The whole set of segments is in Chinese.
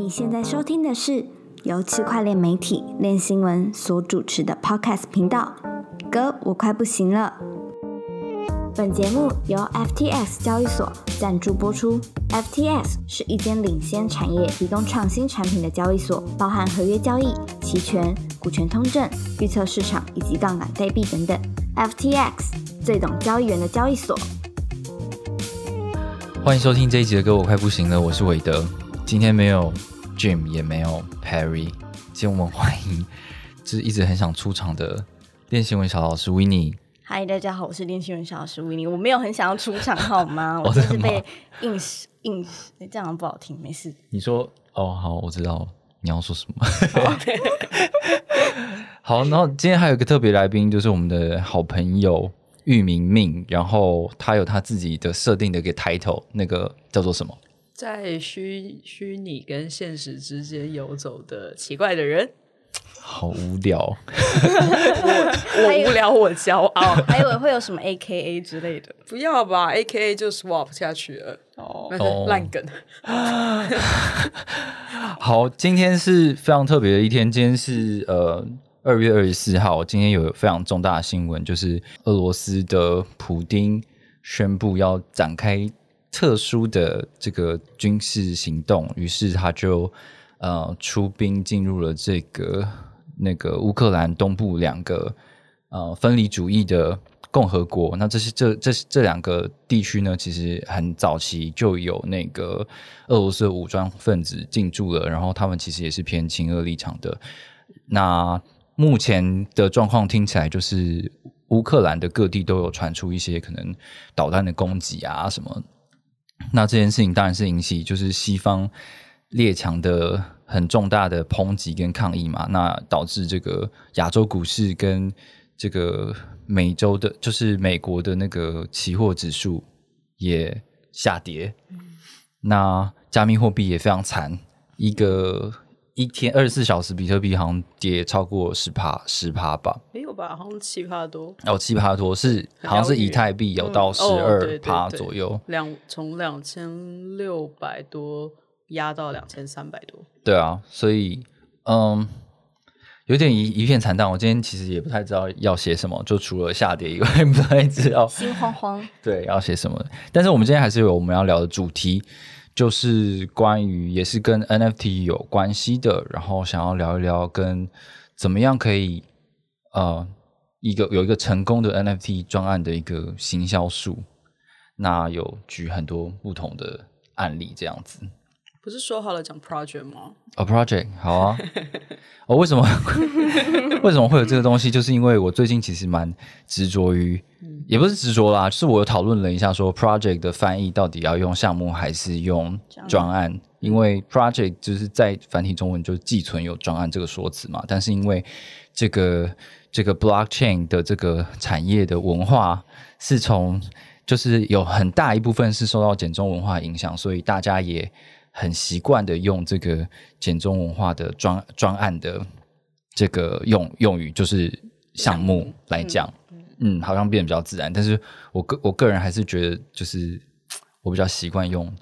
你现在收听的是由区块链媒体链新闻所主持的 Podcast 频道。哥，我快不行了。本节目由 FTX 交易所赞助播出。FTX 是一间领先产业、提供创新产品的交易所，包含合约交易、期权、股权通证、预测市场以及杠杆代币等等。FTX 最懂交易员的交易所。欢迎收听这一集的歌，我快不行了，我是韦德。今天没有 Jim，也没有 Perry，今天我们欢迎就是一直很想出场的练新闻小老师 w i n n i e 嗨，大家好，我是练新闻小老师 w i n n i e 我没有很想要出场，好吗？我就是被硬是硬是，这样不好听，没事。你说哦，好，我知道你要说什么。好，然后今天还有一个特别来宾，就是我们的好朋友玉明命，然后他有他自己的设定的一个 title，那个叫做什么？在虚虚拟跟现实之间游走的奇怪的人，好无聊，我无聊，我骄傲。还以为会有什么 A K A 之类的。不要吧，A K A 就 swap 下去了，哦，哦烂梗。好，今天是非常特别的一天，今天是呃二月二十四号，今天有非常重大的新闻，就是俄罗斯的普丁宣布要展开特殊的这个军事行动，于是他就呃出兵进入了这个那个乌克兰东部两个呃分离主义的共和国。那这是这这这两个地区呢，其实很早期就有那个俄罗斯武装分子进驻了，然后他们其实也是偏亲俄立场的。那目前的状况听起来就是乌克兰的各地都有传出一些可能导弹的攻击啊什么。那这件事情当然是引起就是西方列强的很重大的抨击跟抗议嘛，那导致这个亚洲股市跟这个美洲的，就是美国的那个期货指数也下跌。那加密货币也非常惨，一个一天二十四小时，比特币好像跌超过十趴十趴吧，没有吧？好像七趴多，哦七趴多是好像是以太币有到十哦二趴对左右，两从两千六百多压到两千三百多。对啊，所以嗯，有点一一片惨淡。我今天其实也不太知道要写什么，就除了下跌以外，不太知道心慌慌。对要写什么。但是我们今天还是有我们要聊的主题，就是关于也是跟 NFT 有关系的，然后想要聊一聊跟怎么样可以呃一个有一个成功的 NFT 专案的一个行销术。那有举很多不同的案例这样子。不是说好了讲 project 吗？哦、p r o j e c t 好啊。哦，为什么 为什么会有这个东西？就是因为我最近其实蛮执着于，也不是执着啦，就是我有讨论了一下，说 project 的翻译到底要用项目还是用专案？因为 project 就是在繁体中文就寄存有专案这个说辞嘛，但是因为这个这个 blockchain 的这个产业的文化是从就是有很大一部分是受到简中文化影响，所以大家也很习惯的用这个简中文化的专专案的这个用用语，就是项目来讲，嗯，好像变得比较自然。但是我个我个人还是觉得，就是我比较习惯用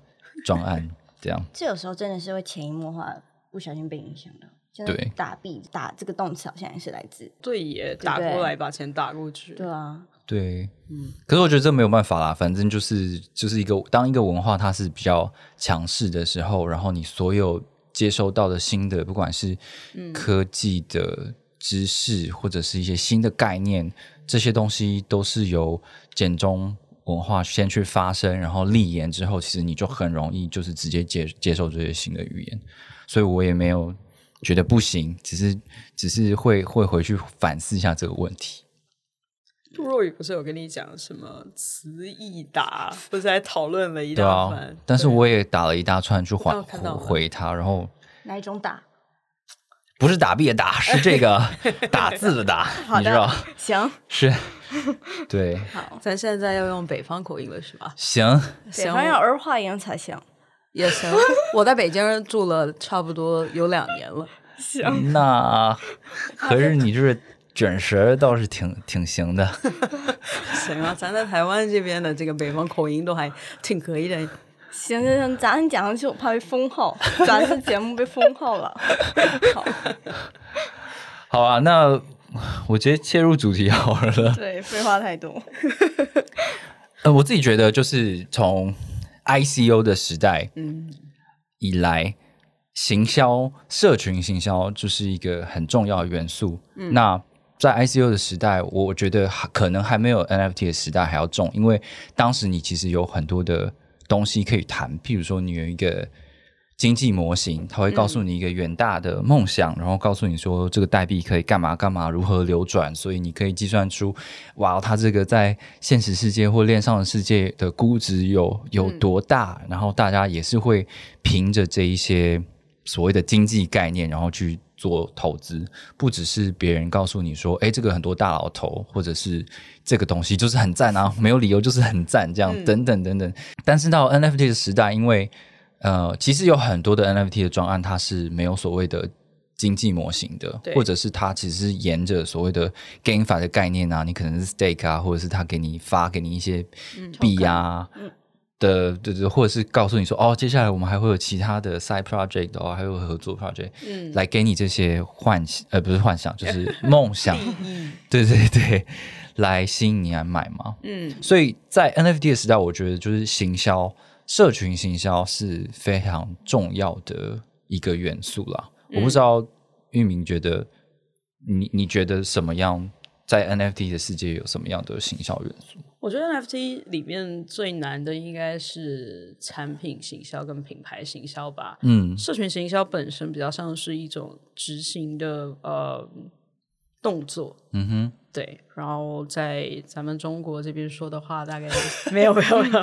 专案这样。这有时候真的是会潜移默化，不小心被影响的。就是对打币打这个动词好像也是来自对耶，不打过对来把钱打过去。对啊，对，嗯，可是我觉得这没有办法啦，反正就是就是一个当一个文化它是比较强势的时候，然后你所有接收到的新的，不管是科技的知识或者是一些新的概念，这些东西都是由简中文化先去发生，然后立言之后，其实你就很容易就是直接接接受这些新的语言，所以我也没有觉得不行，只是只是会会回去反思一下这个问题。杜若雨不是有跟你讲什么词义达，不是还讨论了一大番？，但是我也打了一大串去我还刚看到了回他，然后哪一种打？不是打币的打，是这个 打字的打，你知道？行，是，对，好，咱现在要用北方口音了是吧？行，北方要儿化音才行。也行。我在北京住了差不多有两年了，行，那可是你这卷舌倒是挺挺行的，行啊，咱在台湾这边的这个北方口音都还挺可以的。行行行，咱讲上去我怕被封号，咱这节目被封号了。好，好啊，那我直接切入主题好了。对，废话太多。呃，我自己觉得就是从 ICO 的时代，嗯，以来，行销、社群行销就是一个很重要的元素。那在 ICO 的时代，我觉得可能还没有 NFT 的时代还要重，因为当时你其实有很多的东西可以谈，譬如说你有一个经济模型，它会告诉你一个远大的梦想，然后告诉你说这个代币可以干嘛干嘛，如何流转，所以你可以计算出，哇，它这个在现实世界或链上的世界的估值有有多大，然后大家也是会凭着这一些所谓的经济概念，然后去。做投资不只是别人告诉你说，哎，这个很多大佬投，或者是这个东西就是很赞啊，没有理由就是很赞，这样等等等等。但是到 NFT 的时代，因为呃，其实有很多的 NFT 的专案，它是没有所谓的经济模型的，或者是它其实是沿着所谓的 GameFi 的概念啊，你可能是 Stake 啊，或者是他给你发给你一些币啊。的对对，或者是告诉你说，哦，接下来我们还会有其他的 side project 哦，还有合作 project，嗯，来给你这些幻想，呃，不是幻想，就是梦想，对对对，来吸引你来买嘛，嗯，所以在 NFT 的时代，我觉得就是行销、社群行销是非常重要的一个元素啦。我不知道玉明觉得，你你觉得什么样？在 NFT 的世界有什么样的行销元素？我觉得 NFT 里面最难的应该是产品行销跟品牌行销吧。嗯，社群行销本身比较像是一种执行的呃动作。嗯哼，对。然后在咱们中国这边说的话，大概没有没有没有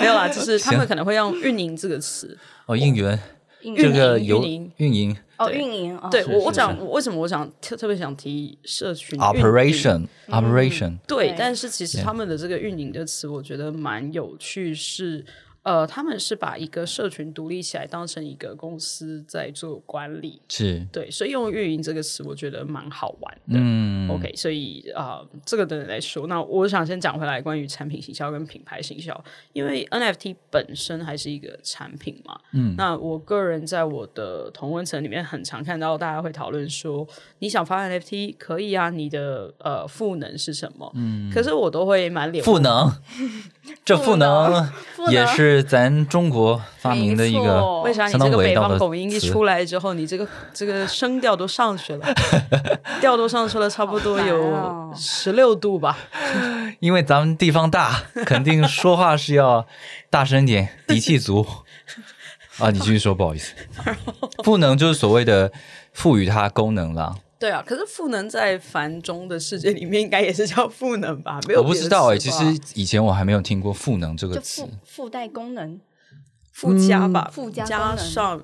没有啦，就是他们可能会用“运营”这个词。哦，应援。这个运营。运营。哦，运营对我我讲为什么我想特特别想提社群 operation operation 对，但是其实他们的这个运营的词，我觉得蛮有趣是。呃，他们是把一个社群独立起来，当成一个公司在做管理，是对，所以用“运营”这个词，我觉得蛮好玩的。嗯，OK，所以啊，这个等等来说。那我想先讲回来，关于产品行销跟品牌行销，因为 NFT 本身还是一个产品嘛。嗯，那我个人在我的同温层里面，很常看到大家会讨论说，你想发 NFT 可以啊，你的呃赋能是什么？嗯，可是我都会满脸赋能，这赋能也是。咱中国发明的一个，为啥你这个北方口音一出来之后，你这个这个声调都上去了，调都上去了，差不多有十六度吧。因为咱们地方大，肯定说话是要大声点，底气足。啊，你继续说，不好意思。不能就是所谓的赋予它功能了。对啊，可是赋能在繁中的世界里面，应该也是叫赋能吧？没有，我不知道哎。其实以前我还没有听过赋能这个词，附带功能，附加吧，附加加上。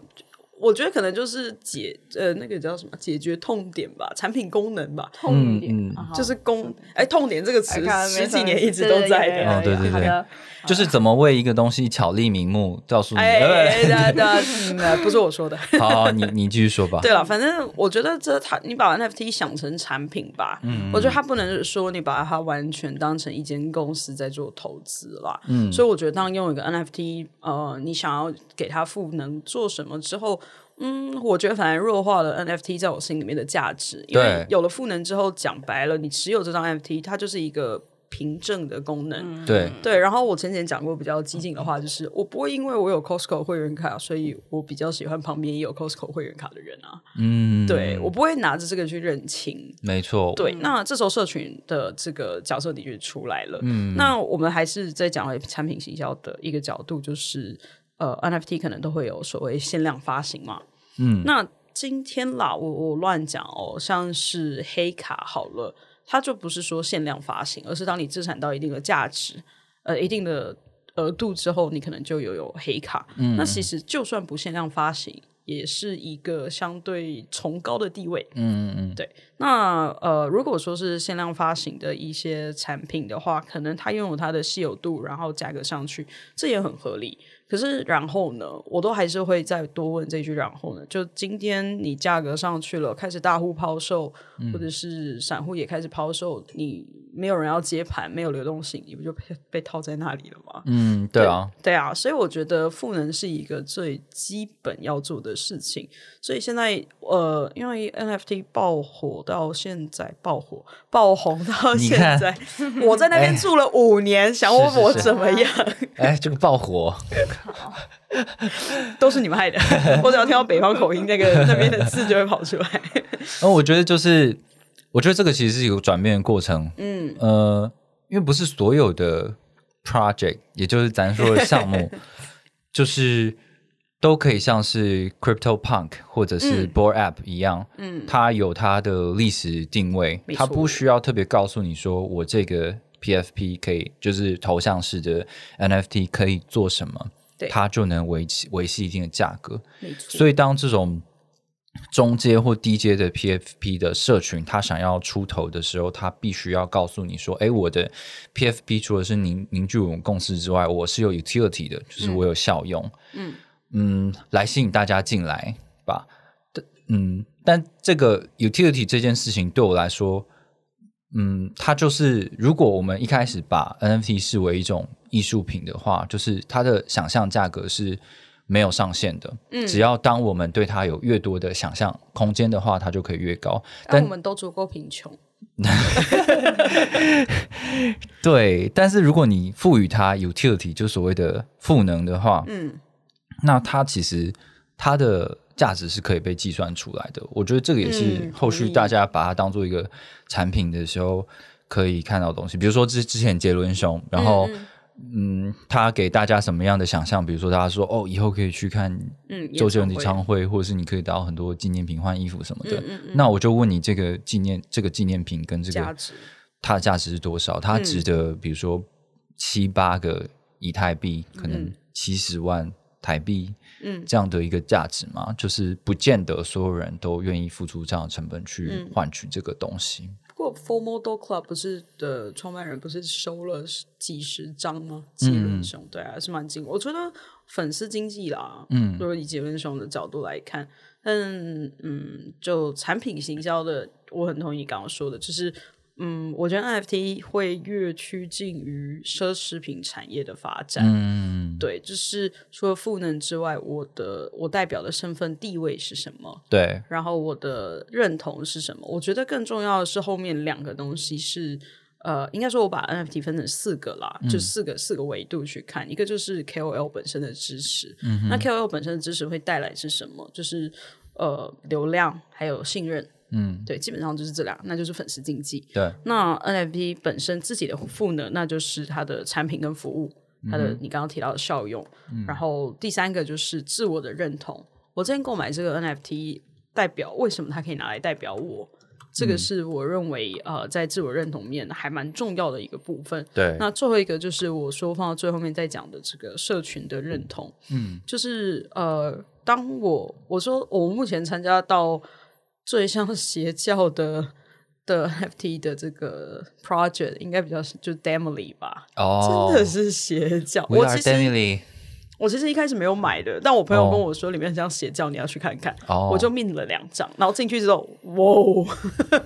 我觉得可能就是解呃那个叫什么解决痛点吧，产品功能吧，痛点就是功哎痛点这个词十几年一直都在的，对对对，就是怎么为一个东西巧立名目告诉你，对对对，不是我说的，好，你你继续说吧。对了，反正我觉得这它你把 NFT 想成产品吧，嗯，我觉得它不能说你把它完全当成一间公司在做投资啦，嗯，所以我觉得当用一个 NFT，呃，你想要给它赋能做什么之后。嗯，我觉得反而弱化了 NFT 在我心里面的价值，因为有了赋能之后，讲白了，你持有这张 NFT，它就是一个凭证的功能。对对，然后我前前讲过比较激进的话，就是我不会因为我有 Costco 会员卡，所以我比较喜欢旁边也有 Costco 会员卡的人啊。嗯，对我不会拿着这个去认亲。没错。对，那这时候社群的这个角色的确出来了。嗯，那我们还是再讲回产品行销的一个角度，就是。呃，NFT 可能都会有所谓限量发行嘛。嗯，那今天啦，我我乱讲哦，像是黑卡好了，它就不是说限量发行，而是当你资产到一定的价值，呃，一定的额度之后，你可能就有有黑卡。嗯，那其实就算不限量发行，也是一个相对崇高的地位。嗯嗯嗯，对。那呃，如果说是限量发行的一些产品的话，可能它拥有它的稀有度，然后价格上去，这也很合理。可是，然后呢？我都还是会再多问这句。然后呢？就今天你价格上去了，开始大户抛售，或者是散户也开始抛售，你没有人要接盘，没有流动性，你不就被被套在那里了吗？嗯，对啊，对啊，所以我觉得赋能是一个最基本要做的事情。所以现在呃，因为 NFT 爆火到现在，爆火爆红到 现在，我在那边住了五年，想问我怎么样？哎，这个爆火都是你们害的。我只要听到北方口音，那个 那边的字就会跑出来。那我觉得就是。我觉得这个其实是一个转变的过程，嗯，呃，因为不是所有的 project，也就是咱说的项目，就是都可以像是 Crypto Punk 或者是 Board App 一样，嗯，它有它的历史定位，它不需要特别告诉你说我这个 PFP 可以就是头像式的 NFT 可以做什么，它就能维持维系一定的价格，所以当这种。中阶或低阶的 PFP 的社群，他想要出头的时候，他必须要告诉你说：“哎，我的 PFP 除了是凝凝聚我们共识之外，我是有 utility 的，就是我有效用。”嗯嗯，来吸引大家进来吧。嗯，但这个 utility 这件事情对我来说，嗯，它就是如果我们一开始把 NFT 视为一种艺术品的话，就是它的想象价格是。没有上限的，只要当我们对它有越多的想象空间的话，它就可以越高。但我们都足够贫穷。对，但是如果你赋予它 utility，就所谓的赋能的话，嗯，那它其实它的价值是可以被计算出来的。我觉得这个也是后续大家把它当做一个产品的时候可以看到的东西。比如说之之前杰伦熊，然后。嗯，他给大家什么样的想象？比如说，大家说哦，以后可以去看周杰伦演唱会，或者是你可以得到很多纪念品、换衣服什么的。那我就问你，这个纪念这个纪念品跟这个它的价值是多少？它值得比如说七八个以太币，可能七十万台币，嗯，这样的一个价值吗？就是不见得所有人都愿意付出这样的成本去换取这个东西。过 Four Model Club 不是的创办人不是收了几十张吗？杰伦熊对啊，是蛮惊。我觉得粉丝经济啦，嗯，就是以杰伦熊的角度来看，但嗯，就产品行销的，我很同意刚刚说的，就是。嗯，我觉得 NFT 会越趋近于奢侈品产业的发展。嗯，对，就是除了赋能之外，我的我代表的身份地位是什么？对，然后我的认同是什么？我觉得更重要的是后面两个东西是，呃，应该说我把 NFT 分成四个啦，就四个四个维度去看。一个就是 KOL 本身的支持，那 KOL 本身的支持会带来是什么？就是呃，流量还有信任。嗯，对，基本上就是这两，那就是粉丝经济。对，那 NFT 本身自己的赋能，那就是它的产品跟服务，它的你刚刚提到的效用。然后第三个就是自我的认同。我之前购买这个 NFT，代表为什么它可以拿来代表我？这个是我认为呃，在自我认同面还蛮重要的一个部分。对，那最后一个就是我说放到最后面再讲的这个社群的认同。嗯，就是呃，当我我说我目前参加到。最像邪教的的 FT 的这个 project 应该比较就 Demily 吧，哦，真的是邪教。我其实我其实一开始没有买的，但我朋友跟我说里面像邪教，你要去看看。哦，我就 mint 了两张，然后进去之后，哇，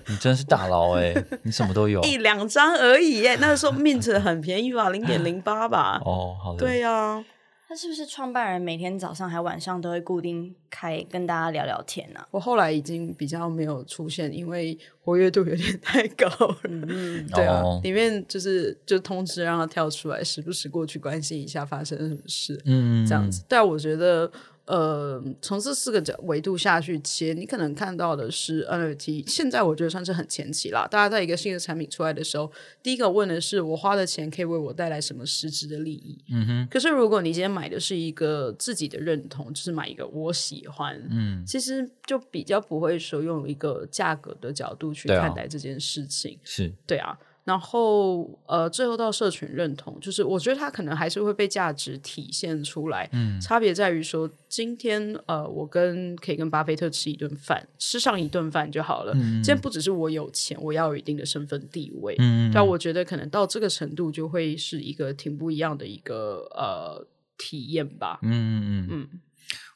你真是大佬哎，你什么都有，一两张而已耶。那个时候 mint 很便宜吧，零点零八吧。哦，好的，对呀。他是不是创办人每天早上还晚上都会固定开跟大家聊聊天呢？我后来已经比较没有出现，因为活跃度有点太高了。嗯，对啊，里面就是就通知让他跳出来，时不时过去关心一下发生什么事。嗯，这样子。但我觉得。呃，从这四个角维度下去切，你可能看到的是 NFT。现在我觉得算是很前期啦。大家在一个新的产品出来的时候，第一个问的是我花的钱可以为我带来什么实质的利益。嗯哼。可是如果你今天买的是一个自己的认同，就是买一个我喜欢，嗯，其实就比较不会说用一个价格的角度去看待这件事情。是对啊。然后，呃，最后到社群认同，就是我觉得它可能还是会被价值体现出来。嗯，差别在于说，今天呃，我跟可以跟巴菲特吃一顿饭，吃上一顿饭就好了。嗯，今天不只是我有钱，我要有一定的身份地位。嗯，但我觉得可能到这个程度，就会是一个挺不一样的一个呃体验吧。嗯嗯嗯嗯，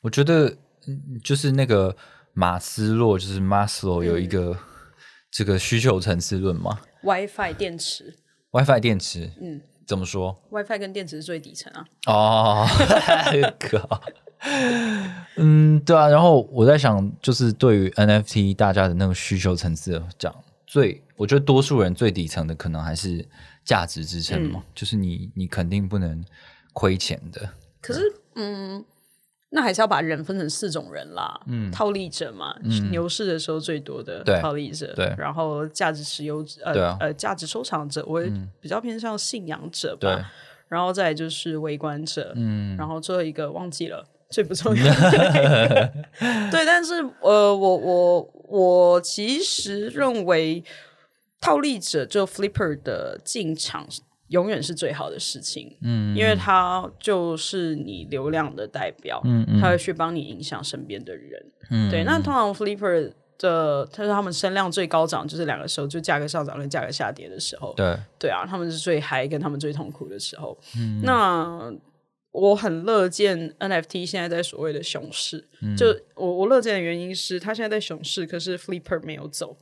我觉得就是那个马斯洛，就是马斯洛有一个这个需求层次论嘛。WiFi 电池，WiFi 电池，嗯，怎么说？WiFi 跟电池是最底层啊。哦，靠，嗯，对啊。然后我在想，就是对于 NFT 大家的那个需求层次讲，最我觉得多数人最底层的可能还是价值支撑嘛，就是你你肯定不能亏钱的。可是，嗯。那还是要把人分成四种人啦，嗯，套利者嘛，牛市的时候最多的套利者，对，然后价值持有者，呃呃，价值收藏者，我比较偏向信仰者吧，然后再就是围观者，嗯，然后最后一个忘记了，最不重要，对，但是呃，我我我其实认为套利者就 flipper 的进场。永远是最好的事情，嗯，因为它就是你流量的代表，嗯嗯，他会去帮你影响身边的人，嗯，对。那通常 Flipper 的，他说他们声量最高涨就是两个时候，就价格上涨跟价格下跌的时候，对，对啊，他们是最嗨跟他们最痛苦的时候。嗯，那我很乐见 NFT 现在在所谓的熊市，就我我乐见的原因是，他现在在熊市，可是 Flipper 没有走。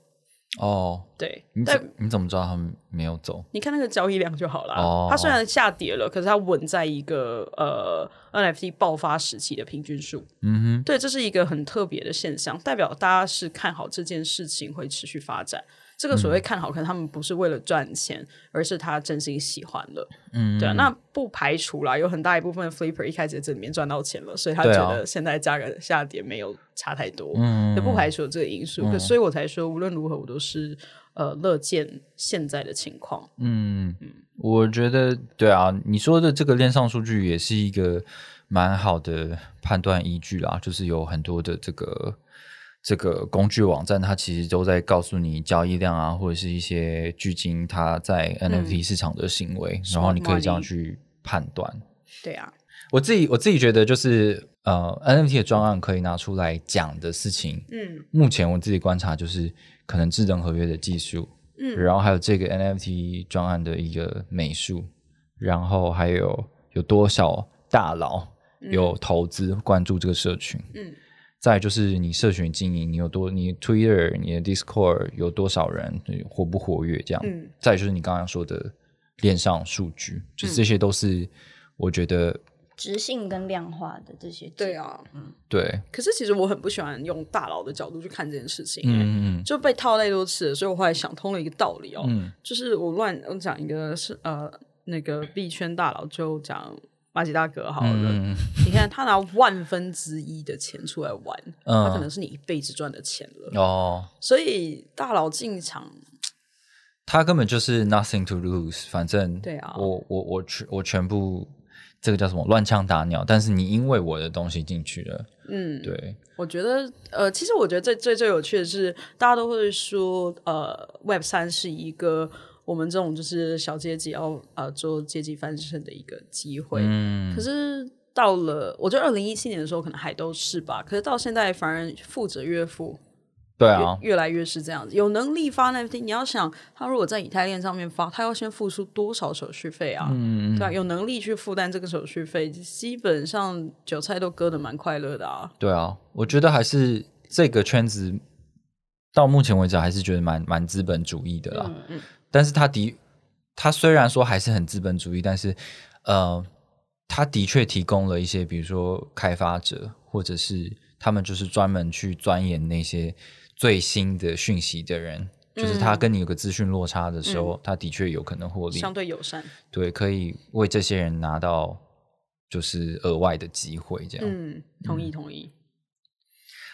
哦，对，你怎你怎么知道他们没有走？你看那个交易量就好了。哦，它虽然下跌了，可是它稳在一个呃 NFT 爆发时期的平均数。嗯哼，对，这是一个很特别的现象，代表大家是看好这件事情会持续发展。这个所谓看好，可能他们不是为了赚钱，而是他真心喜欢的。嗯，对啊，那不排除啦，有很大一部分 flipper 一开始在这里面赚到钱了，所以他觉得现在价格下跌没有差太多，嗯，也不排除这个因素。可所以我才说，无论如何，我都是呃乐见现在的情况。嗯嗯，我觉得对啊，你说的这个链上数据也是一个蛮好的判断依据啦，就是有很多的这个。这个工具网站，它其实都在告诉你交易量啊，或者是一些巨金它在 NFT 市场的行为，然后你可以这样去判断。对啊，我自己我自己觉得就是呃，NFT 的专案可以拿出来讲的事情，嗯，目前我自己观察就是可能智能合约的技术，嗯，然后还有这个 NFT 专案的一个美术，然后还有有多少大佬有投资关注这个社群，嗯。再就是你社群经营，你有多你 Twitter、你的 Discord 有多少人活不活跃？这样。嗯。再就是你刚刚说的链上数据，就这些都是我觉得直性跟量化的这些。对啊，嗯，对。可是其实我很不喜欢用大佬的角度去看这件事情，嗯嗯，就被套太多次了，所以我后来想通了一个道理哦，就是我乱我讲一个是呃那个币圈大佬就讲。马吉大哥好了，你看他拿万分之一的钱出来玩，他可能是你一辈子赚的钱了。哦。所以大佬进场，他根本就是 nothing to lose，反正对啊，我我我全我全部这个叫什么乱枪打鸟，但是你因为我的东西进去了，嗯，对，我觉得呃，其实我觉得最最最有趣的是，大家都会说呃，Web 三是一个。我们这种就是小阶级要呃做阶级翻身的一个机会，嗯，可是到了我觉得二零一七年的时候可能还都是吧，可是到现在反而富者越富，对啊，越来越是这样子。有能力发 NFT，你要想他如果在以太链上面发，他要先付出多少手续费啊？嗯对啊，有能力去负担这个手续费，基本上韭菜都割的蛮快乐的啊。对啊，我觉得还是这个圈子到目前为止还是觉得蛮蛮资本主义的啦。嗯嗯。但是他的他虽然说还是很资本主义，但是呃，他的确提供了一些，比如说开发者，或者是他们就是专门去钻研那些最新的讯息的人，就是他跟你有个资讯落差的时候，他的确有可能获利，相对友善，对，可以为这些人拿到就是额外的机会，这样，嗯，同意同意。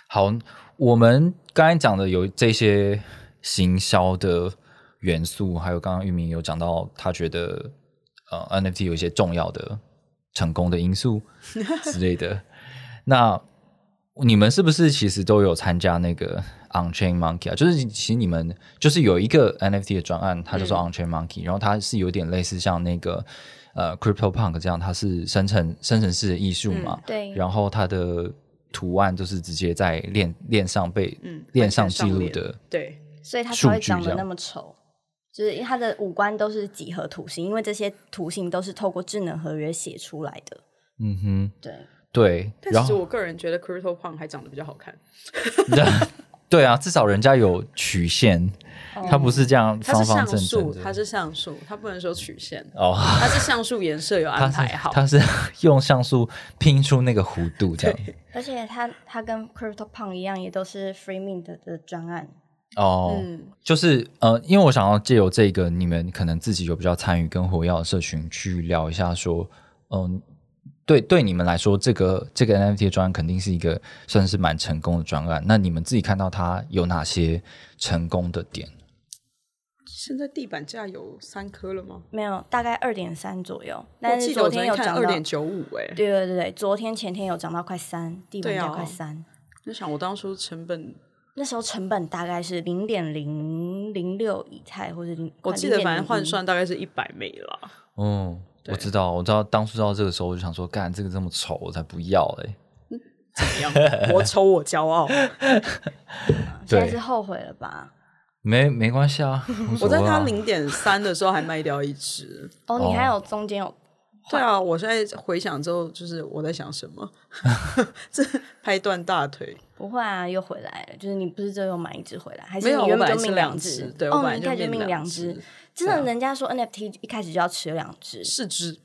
好，我们刚才讲的有这些行销的。元素，还有刚刚玉明有讲到，他觉得呃 NFT 有一些重要的成功的因素 之类的。那你们是不是其实都有参加那个 Onchain Monkey 啊？就是其实你们就是有一个 NFT 的专案，它叫做 Onchain Monkey，然后它是有点类似像那个呃 Crypto Punk 这样，它是生成生成式的艺术嘛？对。然后它的图案就是直接在链链上被链上记录的，对。所以它才会长得那么丑。就是它的五官都是几何图形，因为这些图形都是透过智能合约写出来的。嗯哼，对对。但其实我个人觉得 Crypto Punk 还长得比较好看。对啊，至少人家有曲线，它不是这样它是方方正像素，正的。它是像素，它不能说曲线，哦，它是像素颜色有它是安排好。它是用像素拼出那个弧度这样。而且它它跟 CryptoPunk 一样，也都是 Free Mint 的专案。哦，嗯，就是呃，因为我想要借由这个，你们可能自己有比较参与跟活跃的社群去聊一下，说，嗯、对对你们来说，这个这个 NFT 的专案肯定是一个算是蛮成功的专案。那你们自己看到它有哪些成功的点？现在地板价有三颗了吗？没有，大概二点三左右，但是昨天有涨到二点九五，哎，对对对对，昨天前天有涨到快三，地板价对啊快三。就想我当初成本，那时候成本大概是零点零零六以太，或者零，我记得反正换算大概是一百美啦。嗯，我知道，我知道，当初到这个时候，我就想说，干这个这么丑，我才不要嘞。怎么样？我丑我骄傲。对现在是后悔了吧？没没关系啊，我在它零点三的时候还卖掉一只。哦，你还有中间有对啊，我现在回想之后，就是我在想什么，这拍断大腿。不会啊，又回来了。就是你不是最后买一只回来，还是你原我本就命两两只对我哦，你一开始命命两两只只。真的，人家说 NFT 一开始就要持有两只，四只，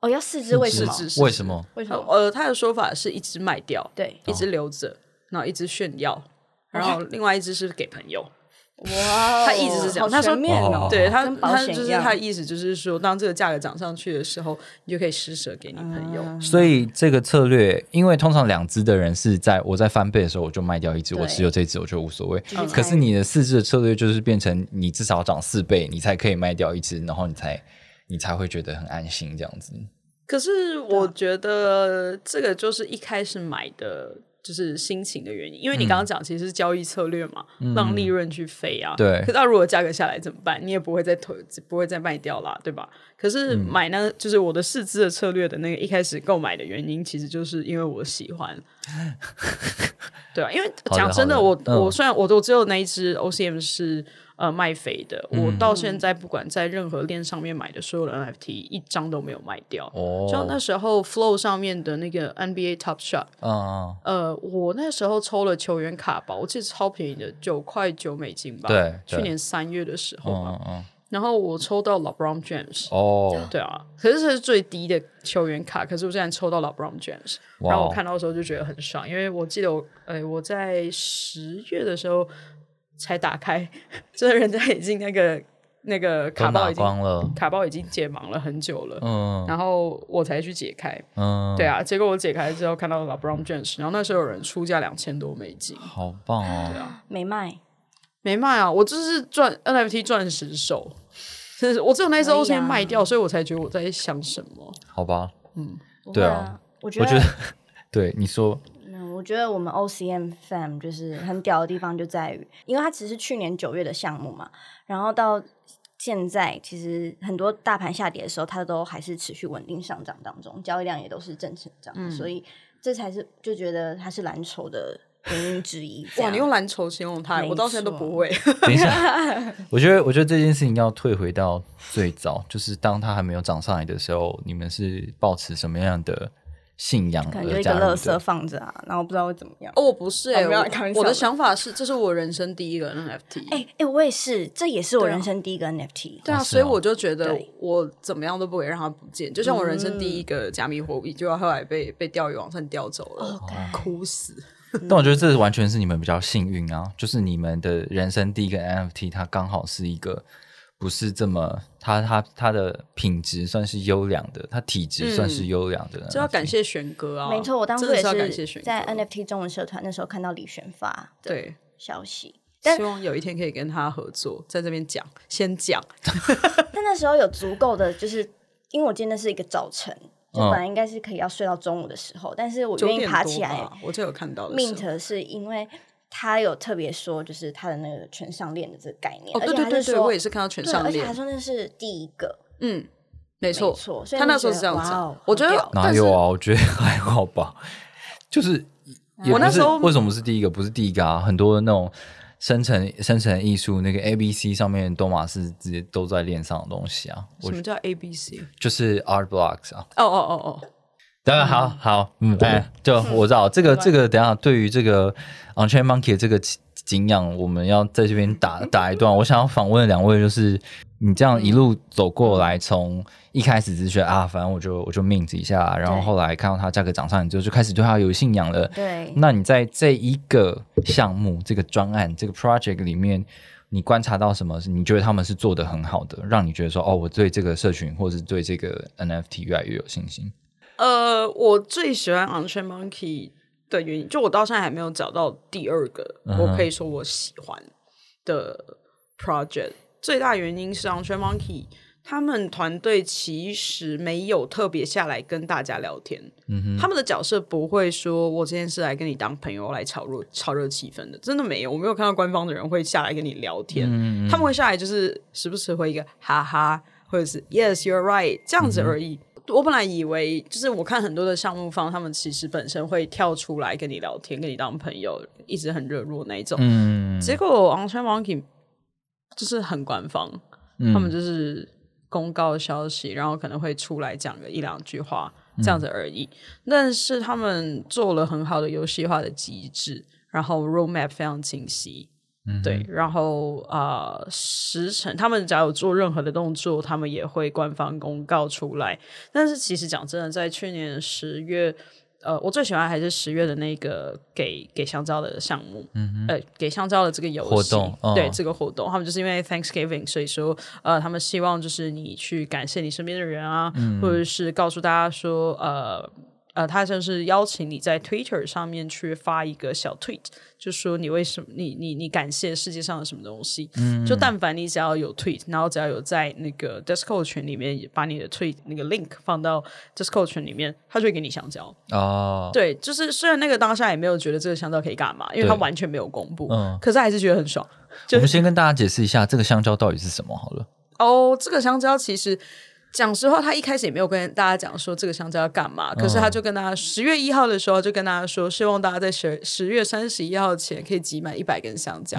哦，要四只，为什么？四只为什？么？为什么？呃，他的说法是一只卖掉，对，一只留着，然后一只炫耀，然后另外一只是给朋友。哇，他一直是这样好他说面哦，对他，他就是他的意思就是说，当这个价格涨上去的时候，你就可以施舍给你朋友。嗯所以这个策略，因为通常两只的人是在我在翻倍的时候我就卖掉一只，我持有这只我就无所谓。可是你的四只的策略就是变成你至少涨四倍，你才可以卖掉一只，然后你才你才会觉得很安心这样子。可是我觉得这个就是一开始买的。就是心情的原因，因为你刚刚讲其实是交易策略嘛，让利润去飞啊。对可是它如果价格下来怎么办？你也不会再投，不会再卖掉啦，对吧？可是买呢，就是我的四支的策略的那个一开始购买的原因，其实就是因为我喜欢。对啊，因为讲真的，我、嗯我虽然我我只有那一只 OCM 是呃卖肥的，我到现在不管在任何链上面买的所有的 NFT 一张都没有卖掉。哦，就那时候 Flow 上面的那个 NBA Top Shot，嗯嗯，呃，我那时候抽了球员卡包，我记得超便宜的，九块九美金吧。对对去年三月的时候吧。嗯嗯然后我抽到 LeBron James，、哦，对啊，可是这是最低的球员卡，可是我现在抽到 LeBron James，哇哦然后我看到的时候就觉得很爽，因为我记得我，哎，我在十月的时候才打开，就 是人家已经那个那个卡包已经光了。卡包已经解盲了很久了，嗯。然后我才去解开，嗯，对啊，结果我解开之后看到了 Brown James，然后那时候有人出价两千多美金，好棒哦。对啊。没卖，没卖啊，我就是赚 NFT 钻石手，真 是我只有那时候先卖掉，所以我才觉得我在想什么。好吧，嗯。对啊啊，我觉得我觉得 对你说，觉得我们 OCM Fam 就是很屌的地方就在于，因为它只是去年九月的项目嘛，然后到现在其实很多大盘下跌的时候，它都还是持续稳定上涨当中，交易量也都是正成长，所以这才是就觉得它是蓝筹的原因之一。哇，你用蓝筹形容它，我到现在都不会。等一下，我觉得我觉得这件事情要退回到最早，就是当它还没有涨上来的时候，你们是抱持什么样的信仰可能就而加入一个垃圾？放着啊，然后不知道会怎么样。哦，我不是哎、我我的想法是，这是我人生第一个 NFT。哎、哎、我也是，这也是我人生第一个 NFT。对啊，所以我就觉得我怎么样都不会让它不见，就像我人生第一个加密货币，就后来被被钓鱼网站钓走了，哭死。但我觉得这完全是你们比较幸运啊，就是你们的人生第一个 NFT，它刚好是一个不是这么，他他他的品质算是优良的，他体质算是优良的这要感谢玄哥啊！没错，我当初也是在 NFT 中文社团那时候看到李玄发的对。消息，但希望有一天可以跟他合作，在这边讲，先讲。但那时候有足够的，就是因为我今天是一个早晨，就嗯本来应该是可以要睡到中午的时候，但是我愿意九点多爬起来，我就有看到的。mint 是因为他有特别说，就是他的那个全上链的这个概念，哦，而对对对对，且他说我也是看到全对，上链而且他。说那是第一个，嗯，没错，没错，所以他那时候是这样子哦，我觉得哪有啊？我觉得 还好吧，就是我那时候为什么是第一个？不是第一个啊，很多那种生成生成艺术那个 A B C 上面多玛是直接都在链上的东西啊，我什么叫 A B C？就是 Art Blocks 啊。哦哦哦哦，当然好好，嗯，哎，就我知道这个这个，等下对于这个 On Chain Monkey 这个企敬仰，我们要在这边打打一段。我想要访问两位，就是你这样一路走过来，从一开始只觉得啊，反正我就我就 mint 一下，然后后来看到它价格涨上，你就就开始对它有信仰了。对，那你在这一个项目、这个专案、这个 project 里面，你观察到什么？你觉得他们是做的很好的，让你觉得说，哦，我对这个社群或者是对这个 NFT 越来越有信心。呃，我最喜欢 On Chain Monkey 的原因，就我到现在还没有找到第二个，我可以说我喜欢的 project。最大原因是 On Chain Monkey 他们团队其实没有特别下来跟大家聊天，嗯他们的角色不会说我今天是来跟你当朋友来炒热炒热气氛的，真的没有，我没有看到官方的人会下来跟你聊天，他们会下来就是时不时回一个哈哈，或者是 Yes you're right 这样子而已。我本来以为，就是我看很多的项目方，他们其实本身会跳出来跟你聊天，跟你当朋友，一直很热络那一种。嗯，结果 On Chain Monkey 就是很官方，他们就是公告消息，然后可能会出来讲个一两句话这样子而已。但是他们做了很好的游戏化的机制，然后 Roadmap 非常清晰。对，然后啊，时辰他们只要有做任何的动作，他们也会官方公告出来。但是其实讲真的，在去年十月，呃，我最喜欢还是十月的那个给给香蕉的项目，嗯呃，给香蕉的这个游戏，活动对这个活动，他们就是因为 Thanksgiving，所以说呃，他们希望就是你去感谢你身边的人啊，或者是告诉大家说呃。呃，他就是邀请你在 Twitter 上面去发一个小 tweet，就说你为什么你你你感谢世界上的什么东西？嗯，就但凡你只要有 tweet，然后只要有在那个 Discord 群里面把你的 tweet 那个 link 放到 Discord 群里面，他就会给你香蕉。哦，对，就是虽然那个当下也没有觉得这个香蕉可以干嘛，因为他完全没有公布，嗯，可是还是觉得很爽。我们先跟大家解释一下这个香蕉到底是什么好了。哦，这个香蕉其实。讲实话，他一开始也没有跟大家讲说这个香蕉要干嘛，可是他就跟大家十月一号的时候就跟大家说，希望大家在十十月三十一号前可以集满一百根香蕉。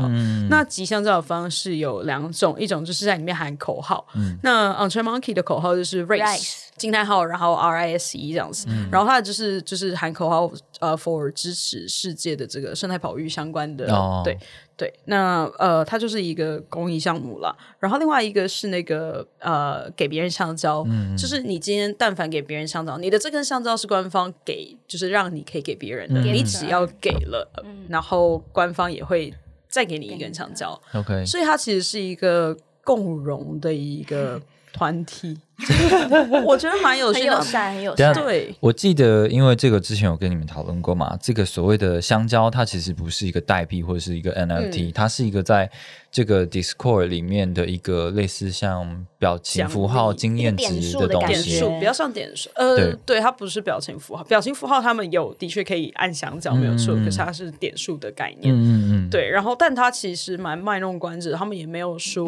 那集香蕉的方式有两种，一种就是在里面喊口号。那 On Chain Monkey 的口号就是 Race 惊叹号，然后 R I S E 这样子。然后他就是就是喊口号，呃，for 支持世界的这个生态保育相关的，对。对，那呃，它就是一个公益项目了。然后另外一个是那个呃，给别人香蕉，就是你今天但凡给别人香蕉，你的这根香蕉是官方给，就是让你可以给别人的。你只要给了，然后官方也会再给你一根香蕉。OK，所以它其实是一个共荣的一个团体。我觉得蛮有趣的，很有善。对，我记得，因为这个之前有跟你们讨论过嘛，这个所谓的香蕉，它其实不是一个代币或者是一个 NFT，它是一个在。这个 Discord 里面的一个类似像表情符号、经验值的东西，比较像点数。呃，对，它不是表情符号，表情符号他们有的确可以按响角，没有错。可是它是点数的概念，嗯嗯对。然后，但它其实蛮卖弄关子，他们也没有说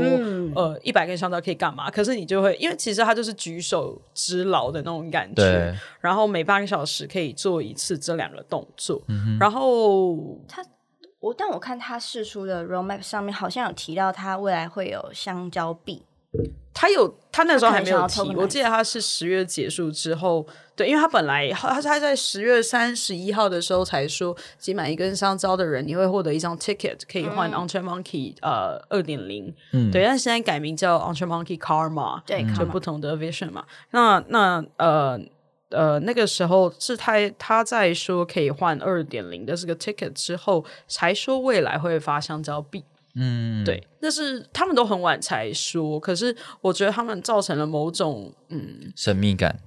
呃一百根香蕉可以干嘛。可是你就会，因为其实它就是举手之劳的那种感觉。然后每半个小时可以做一次这两个动作。然后它。我但我看他试出的 roadmap 上面好像有提到他未来会有香蕉币，他有他那时候还没有提，我记得他是十月结束之后，对，因为他本来他他在十月三十一号的时候才说，集满一根香蕉的人你会获得一张 ticket 可以换 o n t r e Monkey 呃二点零，嗯，对，但现在改名叫 o n t r e Monkey Karma，对，就不同的 vision 嘛，那那呃。呃，那个时候是他他在说可以换二点零的这个 ticket 之后，才说未来会发香蕉币。嗯，对，那是他们都很晚才说，可是我觉得他们造成了某种嗯神秘感。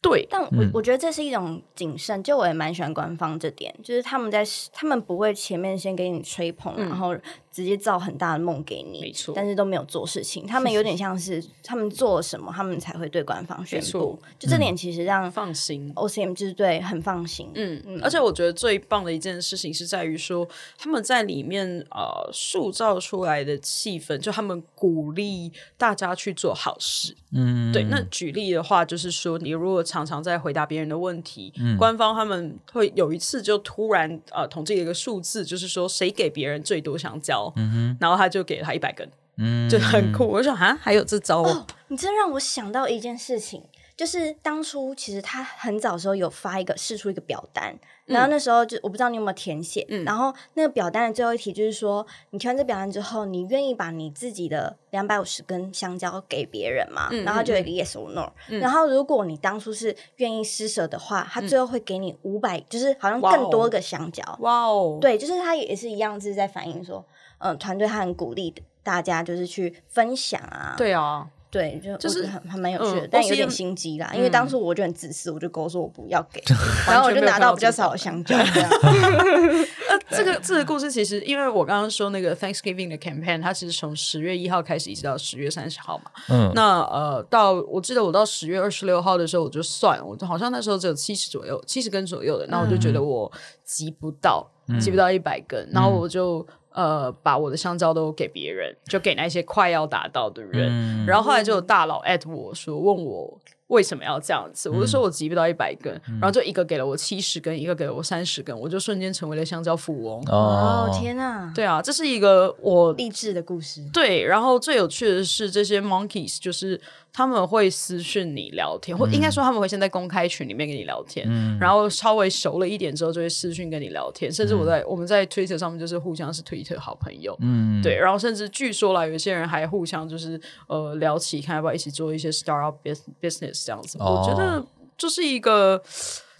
对，但我我觉得这是一种谨慎，就我也蛮喜欢官方这点，就是他们在他们不会前面先给你吹捧，然后。直接造很大的梦给你，没错，但是都没有做事情。他们有点 像是他们做了什么，他们才会对官方宣布。就这点其实让放心，OCM 就是对很放心。嗯嗯，而且我觉得最棒的一件事情是在于说他们在里面呃塑造出来的气氛，就他们鼓励大家去做好事。嗯，对。那举例的话，就是说你如果常常在回答别人的问题，官方他们会有一次就突然呃统计了一个数字，就是说谁给别人最多香蕉。嗯哼，然后他就给了他一百根，嗯，就很酷。我说啊，还有这招哦？你真让我想到一件事情，就是当初其实他很早的时候有发一个试出一个表单，然后那时候就我不知道你有没有填写，然后那个表单的最后一题就是说，你填完这表单之后，你愿意把你自己的两百五十根香蕉给别人吗？然后就有一个 yes or no，然后如果你当初是愿意施舍的话，他最后会给你五百，就是好像更多个香蕉。哇哦，对，就是他也是一样，就是在反映说，嗯，团队他很鼓励大家就是去分享啊，对啊。对，就就是很还蛮有趣的，但有点心机啦。因为当初我就很自私，我就跟我说我不要给，然后我就拿到比较少的香蕉。呃，这个这个故事其实，因为我刚刚说那个 Thanksgiving 的 campaign，它其实从十月一号开始，一直到十月三十号嘛。嗯，那呃，到我记得我到十月二十六号的时候，我就算，我就好像那时候只有七十左右，七十根左右的，然后我就觉得我集不到，集不到一百根，然后我就。呃，把我的香蕉都给别人，就给那些快要达到的人。然后后来就有大佬艾特我说，问我为什么要这样子。我就说我集不到一百根，然后就一个给了我七十根，一个给了我三十根，我就瞬间成为了香蕉富翁。哦天哪！对啊，这是一个我励志的故事。对，然后最有趣的是这些 monkeys 就是。他们会私讯你聊天，或应该说他们会先在公开群里面跟你聊天，然后稍微熟了一点之后就会私讯跟你聊天，甚至我在我们在 Twitter 上面就是互相是 Twitter 好朋友，嗯，对，然后甚至据说啦，有些人还互相就是呃聊起看要不要一起做一些 startup business 这样子，我觉得就是一个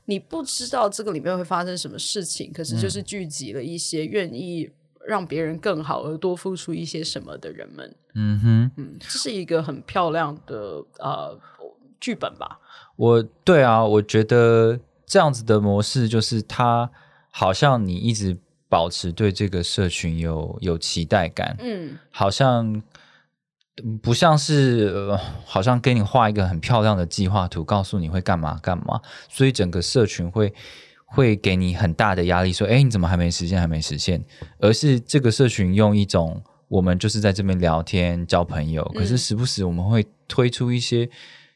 你不知道这个里面会发生什么事情，可是就是聚集了一些愿意。让别人更好而多付出一些什么的人们，嗯哼，嗯，这是一个很漂亮的呃剧本吧？我对啊，我觉得这样子的模式就是它好像你一直保持对这个社群有有期待感，嗯，好像不像是呃，好像给你画一个很漂亮的计划图，告诉你会干嘛干嘛，所以整个社群会。会给你很大的压力，说：“哎，你怎么还没实现？还没实现？”而是这个社群用一种我们就是在这边聊天交朋友，可是时不时我们会推出一些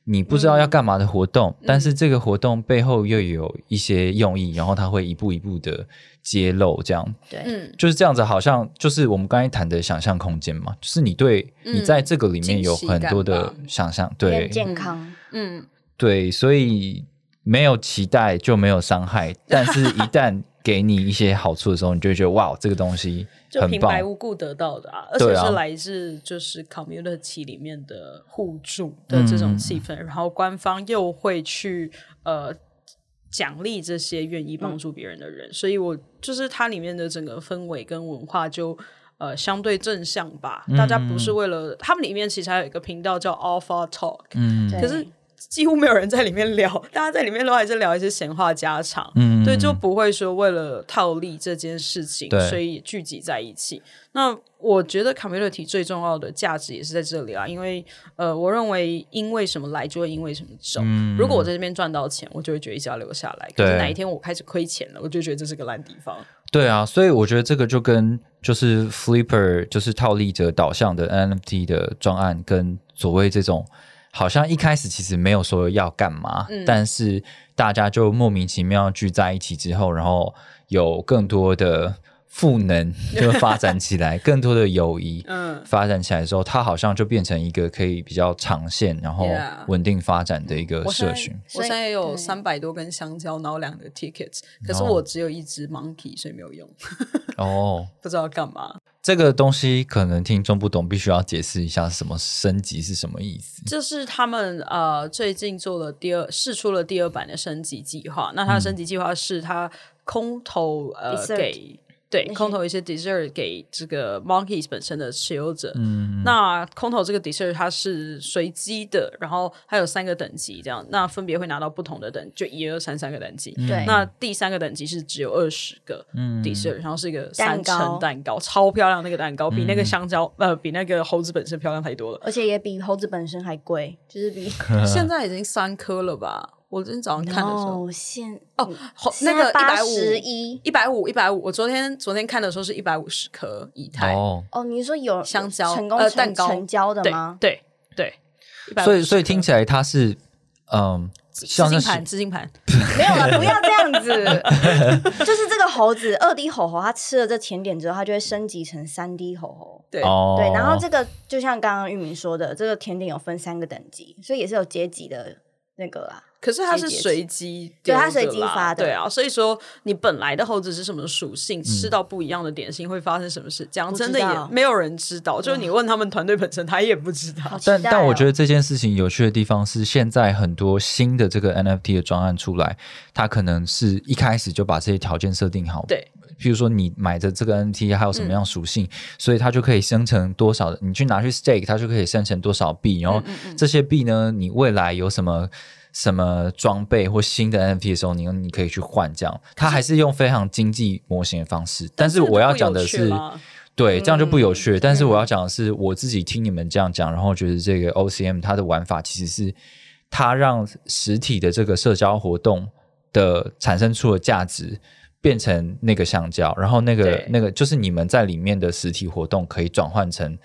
你不知道要干嘛的活动，但是这个活动背后又有一些用意，然后它会一步一步的揭露，这样。对，就是这样子，好像就是我们刚才谈的想象空间嘛，就是你对你在这个里面有很多的想象，对。健康，嗯，对，所以。没有期待就没有伤害，但是一旦给你一些好处的时候，你就觉得哇，这个东西 就平白无故得到的啊，而且是来自就是 community 里面的互助的这种气氛，然后官方又会去呃奖励这些愿意帮助别人的人，所以我就是它里面的整个氛围跟文化就呃相对正向吧，大家不是为了他们里面其实还有一个频道叫 Alpha Talk，嗯，可是。几乎没有人在里面聊，大家在里面都还是聊一些闲话家常，嗯，对，就不会说为了套利这件事情，所以聚集在一起。那我觉得 community 最重要的价值也是在这里啊，因为呃，我认为因为什么来就会因为什么走。如果我在这边赚到钱，我就会觉得一直要留下来。可是哪一天我开始亏钱了，我就觉得这是个烂地方。对啊，所以我觉得这个就跟就是 flipper 就是套利者导向的 NFT 的专案，跟所谓这种。好像一开始其实没有说要干嘛，但是大家就莫名其妙聚在一起之后，然后有更多的。赋能 就发展起来，更多的友谊嗯发展起来之后，它好像就变成一个可以比较长线，然后稳定发展的一个社群。我现在也有三百多根香蕉，然后两个 tickets，可是我只有一只 monkey，所以没有用。哦，不知道干嘛。这个东西可能听众不懂，必须要解释一下什么升级是什么意思。就是他们呃最近做了第二试出了第二版的升级计划，那它的升级计划是它空投呃给。对，空投一些 dessert 给这个 monkeys 本身的持有者。嗯，那空投这个 dessert 它是随机的，然后还有三个等级，这样，那分别会拿到不同的等，就一二三三个等级。对，那第三个等级是只有二十个 dessert，然后是一个三层蛋糕，超漂亮那个蛋糕，比那个香蕉呃，比那个猴子本身漂亮太多了，而且也比猴子本身还贵，就是比 现在已经三颗了吧。我今天早上看的时候，现哦，那个一百五一，一百五，一百五。我昨天昨天看的时候是一百五十颗以太。哦，哦，你说有香蕉成功蛋糕成交的吗？对对，所以所以听起来它是嗯，资金盘，资金盘 没有了，不要这样子。就是这个猴子二 D 猴猴，它吃了这甜点之后，它就会升级成三 D 猴猴。对对，然后这个就像刚刚玉明说的，这个甜点有分三个等级，所以也是有阶级的。那个啦。可是它是随机，对它随机发的，对啊，所以说你本来的猴子是什么属性，吃到不一样的点心会发生什么事，讲真的也没有人知道，就是你问他们团队本身，他也不知道。但但我觉得这件事情有趣的地方是，现在很多新的这个 NFT 的专案出来，它可能是一开始就把这些条件设定好，对，譬如说你买的这个 NFT 还有什么样属性，所以它就可以生成多少的，你去拿去 stake，它就可以生成多少币，然后这些币呢，你未来有什么？什么装备或新的 NFT 的时候，你你可以去换，这样它还是用非常经济模型的方式。但是我要讲的是，对，这样就不有趣。但是我要讲的是，我自己听你们这样讲，然后觉得这个 OCM 它的玩法其实是它让实体的这个社交活动的产生出的价值变成那个橡胶，然后那个那个就是你们在里面的实体活动可以转换成。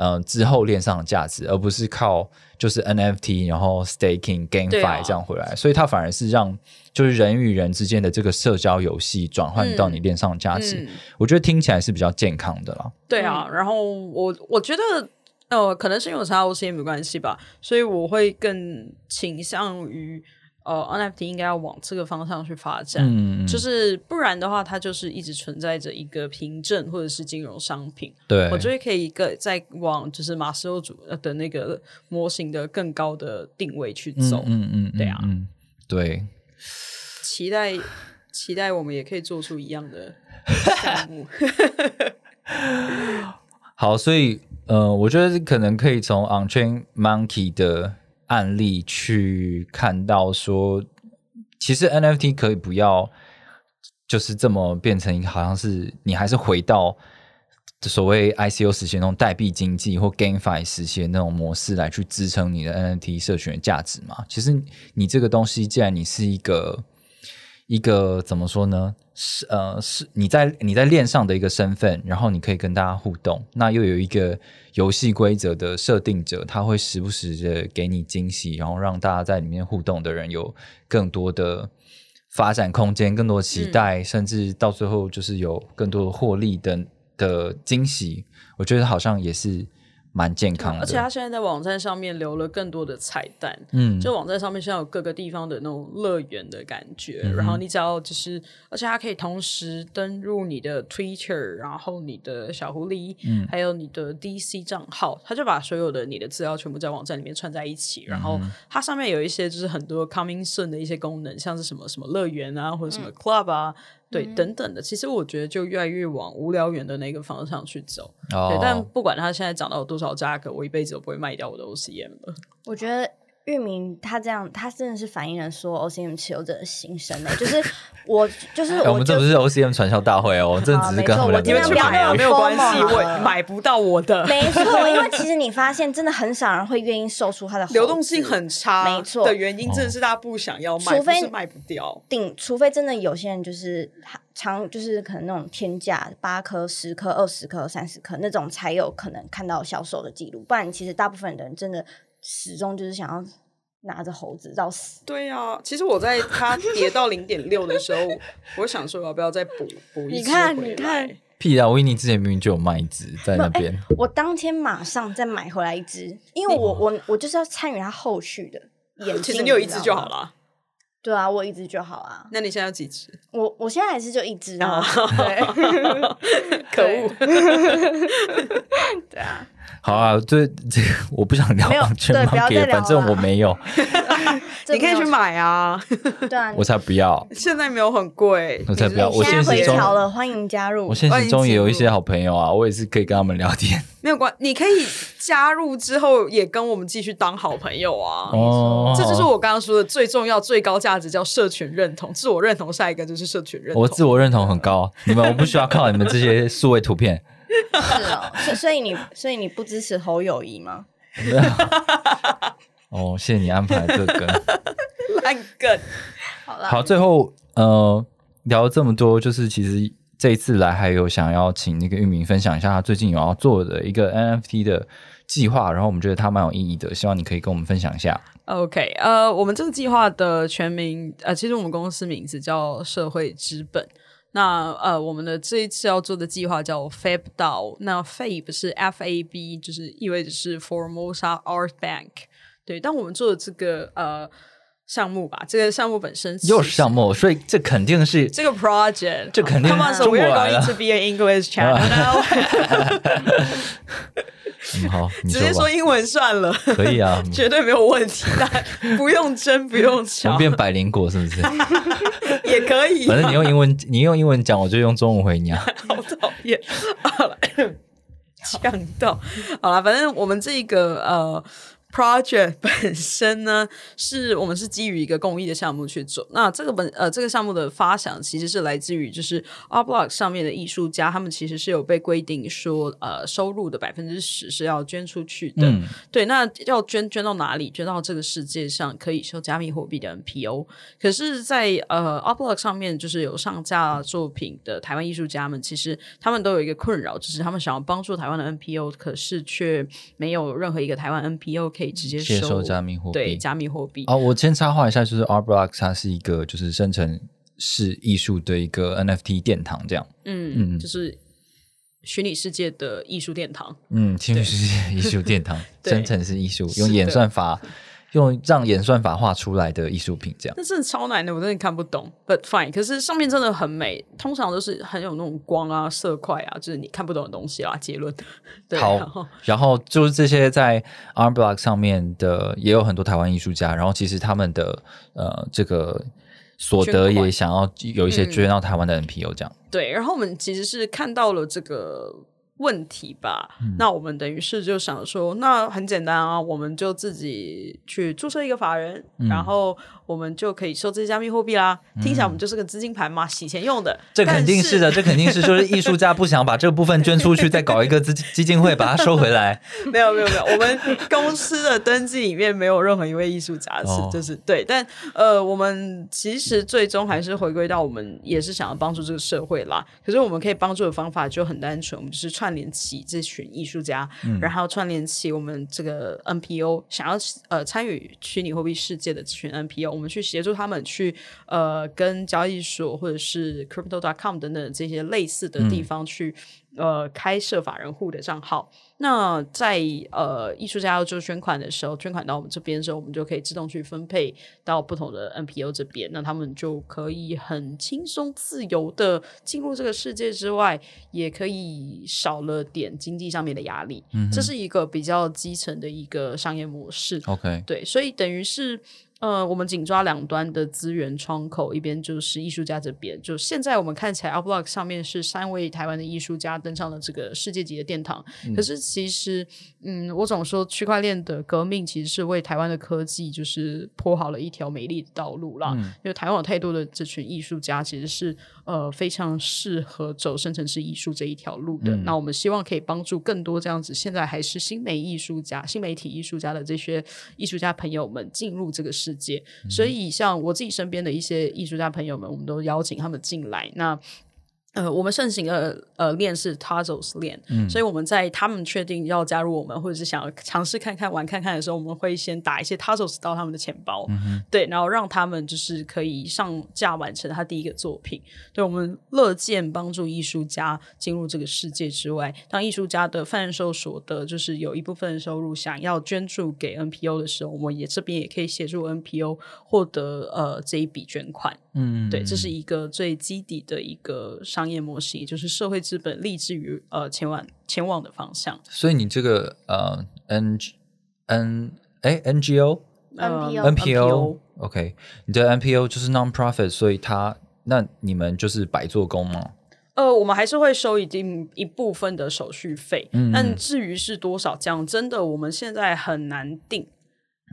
嗯，之后链上的价值，而不是靠就是 NFT，然后 staking、GameFi 这样回来，所以它反而是让就是人与人之间的这个社交游戏转换到你链上的价值，我觉得听起来是比较健康的啦。对啊，然后我我觉得呃，可能是因为我参加 OCM 没关系吧，所以我会更倾向于。呃，NFT 应该要往这个方向去发展，就是不然的话，它就是一直存在着一个凭证或者是金融商品。对我觉得可以个再往就是马斯洛主的那个模型的更高的定位去走。嗯嗯，对啊，对，期待期待我们也可以做出一样的 项目。好，所以呃，我觉得可能可以从 On Chain Monkey 的。案例去看到说，其实 NFT 可以不要，就是这么变成一个好像是你还是回到所谓 ICO 实现那种代币经济或 GameFi 实现那种模式来去支撑你的 NFT 社群的价值嘛？其实你这个东西，既然你是一个。一个怎么说呢？是呃，是你在你在链上的一个身份，然后你可以跟大家互动。那又有一个游戏规则的设定者，他会时不时的给你惊喜，然后让大家在里面互动的人有更多的发展空间，更多的期待，甚至到最后就是有更多的获利的的惊喜。我觉得好像也是。蛮健康的，而且他现在在网站上面留了更多的彩蛋，嗯，就网站上面现在有各个地方的那种乐园的感觉，然后你只要就是，而且它可以同时登入你的 Twitter，然后你的小狐狸，嗯，还有你的 DC 账号，他就把所有的你的资料全部在网站里面串在一起，然后它上面有一些就是很多 Coming Soon 的一些功能，像是什么什么乐园啊，或者什么 Club 啊。对，等等的，其实我觉得就越来越往无聊园的那个方向去走。对，但不管它现在涨到多少价格，我一辈子都不会卖掉我的 OCM 了。我觉得。域名他这样，他真的是反映了说 OCM 持有者的心声呢。就是我，就是我们这不是 OCM 传销大会哦，这只是跟他们你们去买啊，没有关系，我买不到我的。没错，因为 其实你发现，真的很少人会愿意售出他的流动性很差，没错的原因，真的是大家不想要卖，除非卖不掉。顶，除非真的有些人就是长，就是可能那种天价八颗、十颗、二十颗、三十颗那种，才有可能看到销售的记录。不然，其实大部分的人真的。始终就是想要拿着猴子绕死。对呀，其实我在它跌到零点六的时候，我想说要不要再补补一次。你看，你看，屁啊！维尼之前明明就有卖一只在那边。我当天马上再买回来一只，因为我我我就是要参与它后续的演其实你有一只就好了。对啊，我一只就好啊。那你现在有几只？我我现在还是就一只啊。可恶。对啊。好啊，这这我不想聊全盲给，反正我没有。你可以去买啊，对啊，我才不要。现在没有很贵，我才不要。我现在回潮了，欢迎加入。我现实中也有一些好朋友啊，我也是可以跟他们聊天。没有关，你可以加入之后也跟我们继续当好朋友啊。哦，这就是我刚刚说的最重要、最高价值，叫社群认同、自我认同。下一个就是社群认同。我自我认同很高，你们我不需要靠你们这些数位图片。是哦，所所以你所以你不支持侯友谊吗？哦，谢谢你安排这个 烂梗。好了，好，最后呃聊了这么多，就是其实这一次来还有想要请那个玉明分享一下他最近有要做的一个 NFT 的计划，然后我们觉得他蛮有意义的，希望你可以跟我们分享一下。OK，呃，我们这个计划的全名呃，其实我们公司名字叫社会资本。那呃，我们的这一次要做的计划叫 Fab DAO。那 Fab 是 F A B，就是意味着是 Formosa Art Bank。对，但我们做的这个呃项目吧，这个项目本身又是项目，所以这肯定是这个 project，这肯定 Come on, so 中国 we're 来了 going to be an English channel now 嗯好，你直接说英文算了，可以啊，嗯绝对没有问题，但不用争，不用我吵们，变百灵果是不是？也可以。反正你用英文，你用英文讲，我就用中文回你啊。好讨厌，好了，呛到，好了，反正我们这个呃。Project 本身呢，是我们是基于一个公益的项目去做。那这个本呃这个项目的发想其实是来自于就是 Art Block 上面的艺术家，他们其实是有被规定说呃收入的百分之十是要捐出去的。嗯对，那要捐捐到哪里？捐到这个世界上可以收加密货币的 NPO。可是在，呃 oblock 上面，就是有上架作品的台湾艺术家们，其实他们都有一个困扰，就是他们想要帮助台湾的 NPO，可是却没有任何一个台湾 NPO 可以直接接收加密货币对加密货币。哦，我先插话一下，就是 Art Block 它是一个就是生成式艺术的一个 NFT 殿堂，这样。嗯嗯，就是虚拟世界的艺术殿堂。嗯，虚拟世界艺术殿堂，生成式艺术，用演算法，用让演算法画出来的艺术品，这样。那真的超难的，我真的看不懂。But fine，可是上面真的很美，通常都是很有那种光啊、色块啊，就是你看不懂的东西啦。结论，对，然后好，然后就是这些在 Art Block 上面的，也有很多台湾艺术家，然后其实他们的呃这个所得也想要有一些嗯捐到台湾的 NPO 这样。对，然后我们其实是看到了这个问题吧，那我们等于是就想说，那很简单啊，我们就自己去注册一个法人，然后我们就可以收这些加密货币啦。听起来我们就是个资金盘嘛，洗钱用的。这肯定是的，这肯定是就是艺术家不想把这部分捐出去，再搞一个资 基金会把它收回来。没有没有没有，我们公司的登记里面没有任何一位艺术家是，哦就是对，但呃，我们其实最终还是回归到我们也是想要帮助这个社会啦。可是我们可以帮助的方法就很单纯，我们就是串联起这群艺术家，然后串联起我们这个 NPO 想要呃参与虚拟货币世界的这群 NPO，我们去协助他们去呃跟交易所或者是 Crypto.com 等等这些类似的地方去。呃，开设法人户的账号。那在呃艺术家要做捐款的时候，捐款到我们这边的时候，我们就可以自动去分配到不同的 NPO 这边，那他们就可以很轻松自由的进入这个世界之外，也可以少了点经济上面的压力。这是一个比较基层的一个商业模式。OK，对，所以等于是。呃，我们紧抓两端的资源窗口，一边就是艺术家这边。就现在我们看起来 u p b l o k 上面是三位台湾的艺术家登上了这个世界级的殿堂。可是其实，嗯，我总说区块链的革命其实是为台湾的科技就是铺好了一条美丽的道路啦。因为台湾有太多的这群艺术家其实是呃非常适合走生成式艺术这一条路的。那我们希望可以帮助更多这样子现在还是新媒艺术家、新媒体艺术家的这些艺术家朋友们进入这个世界。所以，像我自己身边的一些艺术家朋友们，我们都邀请他们进来。那呃，我们盛行的呃链是 Tazos 链，所以我们在他们确定要加入我们，或者是想要尝试看看玩看看的时候，我们会先打一些 Tazos 到他们的钱包，对，然后让他们就是可以上架完成他第一个作品。对我们乐见帮助艺术家进入这个世界之外，当艺术家的贩售所得就是有一部分的收入想要捐助给 NPO 的时候，我们也这边也可以协助 NPO 获得呃这一笔捐款。嗯，对，这是一个最基底的一个商业模式，也就是社会资本立志于呃前往前往的方向。所以你这个呃 N N 哎 NGO 呃 NPO NPO OK，你的 NPO 就是 non-profit，所以它那你们就是白做工吗？呃，我们还是会收一定一部分的手续费，嗯但至于是多少，讲真的，我们现在很难定。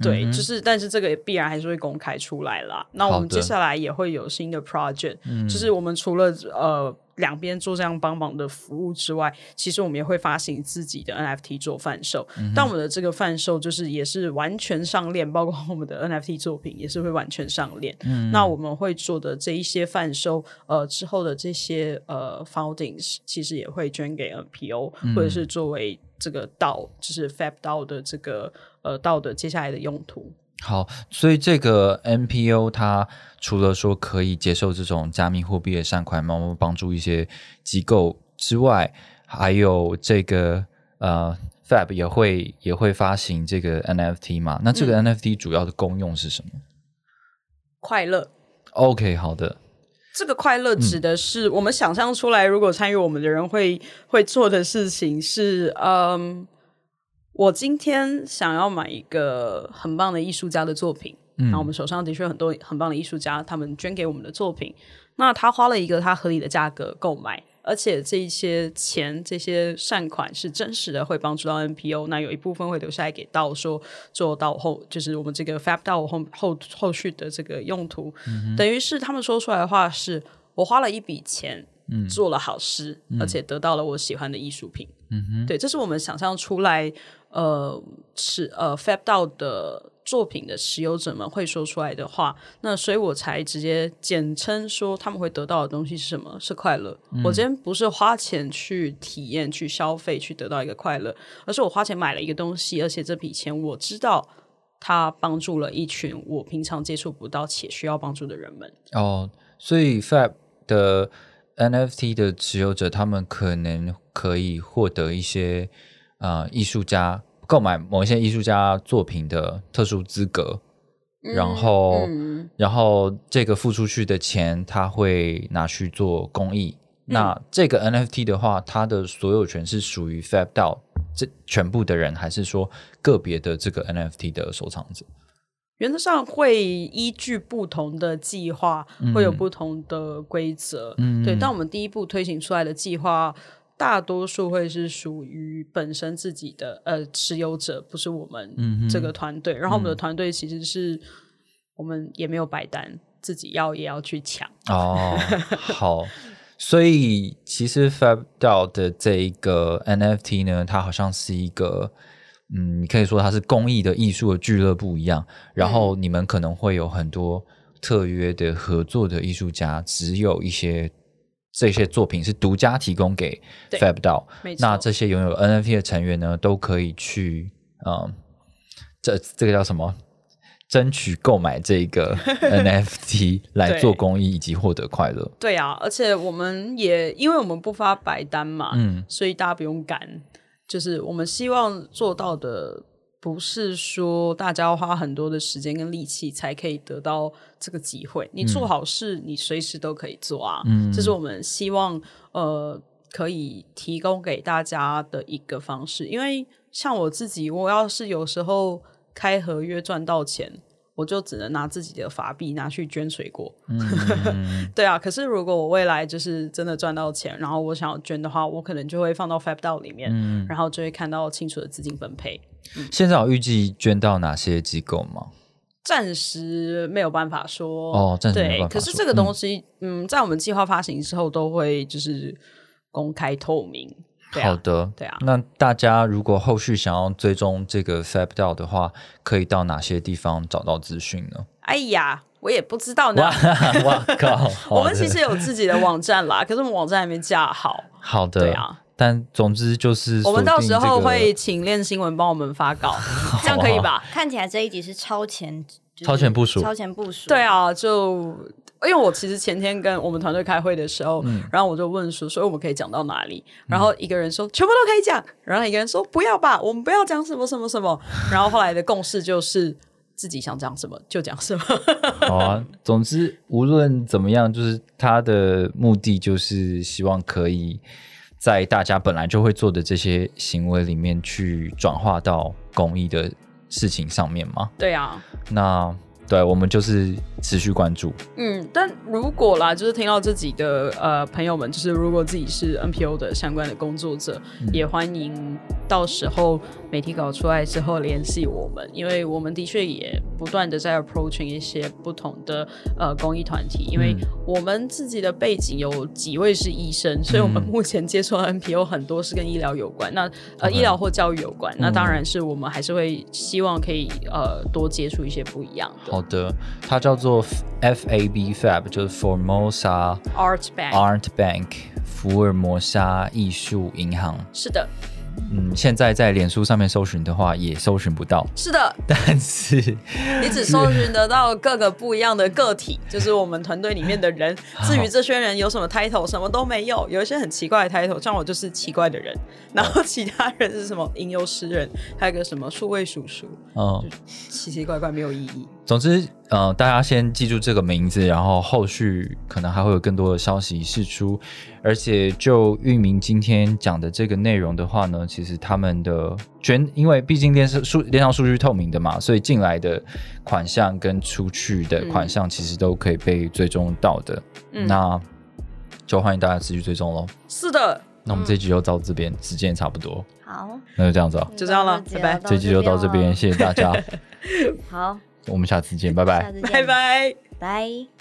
对，嗯就是，但是这个也必然还是会公开出来啦。那我们接下来也会有新的 project，、嗯就是我们除了呃两边做这样帮忙的服务之外，其实我们也会发行自己的 NFT 做贩售。嗯但我们的这个贩售就是也是完全上链，包括我们的 NFT 作品也是会完全上链。嗯那我们会做的这一些贩售，呃之后的这些呃 foundings，其实也会捐给 NPO，、或嗯者是作为这个道，就是 Fab 道的这个呃到的接下来的用途。好，所以这个 NPO 它除了说可以接受这种加密货币的善款，然后帮助一些机构之外，还有这个呃 Fab 也会也会发行这个 NFT 嘛？那这个 NFT 主要的功用是什么？快乐。OK，好的，这个快乐指的是我们想象出来，如果参与我们的人会会做的事情是，嗯，我今天想要买一个很棒的艺术家的作品，然后我们手上的确有很多很棒的艺术家，他们捐给我们的作品，那他花了一个他合理的价格购买。而且这一些钱、这些善款是真实的，会帮助到 NPO。那有一部分会留下来给到说做到后，就是我们这个 Fab 到后后后续的这个用途，等于是他们说出来的话是：我花了一笔钱，嗯做了好事，而且得到了我喜欢的艺术品。嗯哼，对，这是我们想象出来，呃，持呃 Fab 到的。作品的持有者们会说出来的话，那所以我才直接简称说他们会得到的东西是什么？是快乐。我今天不是花钱去体验、去消费、去得到一个快乐，而是我花钱买了一个东西，而且这笔钱我知道它帮助了一群我平常接触不到且需要帮助的人们。哦，所以 Fab 的 NFT 的持有者，他们可能可以获得一些呃艺术家。购买某一些艺术家作品的特殊资格，然后，然后这个付出去的钱，他会拿去做公益。那这个 NFT 的话，它的所有权是属于 FabDao 这全部的人，还是说个别的这个 NFT 的收藏者？原则上会依据不同的计划，会有不同的规则。嗯，对。但我们第一步推行出来的计划。大多数会是属于本身自己的呃持有者，不是我们这个团队。然后我们的团队其实是我们也没有白单，自己要也要去抢。哦，好，所以其实 Fab 到的这一个 NFT 呢，它好像是一个嗯，你可以说它是公益的艺术的俱乐部一样。然后你们可能会有很多特约的合作的艺术家，只有一些。这些作品是独家提供给 Fab 到，那这些拥有 NFT 的成员呢，都可以去，嗯，这这个叫什么？争取购买这个 NFT 来做公益以及获得快乐。对啊，而且我们也因为我们不发白单嘛，嗯，所以大家不用赶，就是我们希望做到的。不是说大家要花很多的时间跟力气才可以得到这个机会。你做好事，你随时都可以做啊。嗯，这是我们希望呃可以提供给大家的一个方式。因为像我自己，我要是有时候开合约赚到钱。我就只能拿自己的法币拿去捐水果，对啊。可是如果我未来就是真的赚到钱，然后我想要捐的话，我可能就会放到 Fab 道里面，然后就会看到清楚的资金分配。现在有预计捐到哪些机构吗？暂时没有办法说哦，暂时没有办法。可是这个东西，嗯，在我们计划发行之后，都会就是公开透明。好的，对啊。那大家如果后续想要追踪这个 Fab 道的话，可以到哪些地方找到资讯呢？哎呀，我也不知道呢。哇靠！我们其实有自己的网站啦，可是我们网站还没架好。好的，对啊。但总之就是，我们到时候会请练新闻帮我们发稿，这样可以吧？看起来这一集是超前，超前部署，超前部署。对啊，就。因为我其实前天跟我们团队开会的时候，然后我就问说，所以我们可以讲到哪里？然后一个人说全部都可以讲，然后一个人说不要吧，我们不要讲什么什么什么。然后后来的共识就是自己想讲什么就讲什么。好啊，总之无论怎么样，就是他的目的就是希望可以在大家本来就会做的这些行为里面去转化到公益的事情上面吗。对啊，那。对，我们就是持续关注。嗯，但如果啦，就是听到自己的呃朋友们，就是如果自己是 NPO 的相关的工作者，也欢迎到时候媒体稿出来之后联系我们，因为我们的确也不断的在 approaching 一些不同的呃公益团体，因为我们自己的背景有几位是医生，所以我们目前接触 NPO 很多是跟医疗有关，那呃医疗或教育有关，那当然是我们还是会希望可以呃多接触一些不一样的。好的，它叫做 F A B Fab，就是 Formosa Art Bank Art Bank 福尔摩沙艺术银行。是的。嗯，现在在脸书上面搜寻的话，也搜寻不到。是的，但是你只搜寻得到各个不一样的个体，就是我们团队里面的人。至于这些人有什么 title，什么都没有。有一些很奇怪的 title，像我就是奇怪的人。然后其他人是什么吟游诗人，还有个什么数位叔叔，哦，奇奇怪怪没有意义。总之，呃，大家先记住这个名字，然后后续可能还会有更多的消息释出。而且，就域名今天讲的这个内容的话呢，其实他们的捐，因为毕竟链上数链上数据透明的嘛，所以进来的款项跟出去的款项其实都可以被追踪到的。那就欢迎大家持续追踪喽。是的，那我们这集就到这边，时间也差不多。好，那就这样子哦，就这样了，拜拜。这集就到这边，谢谢大家。好。我们下次见，拜拜，下次见，拜拜，拜。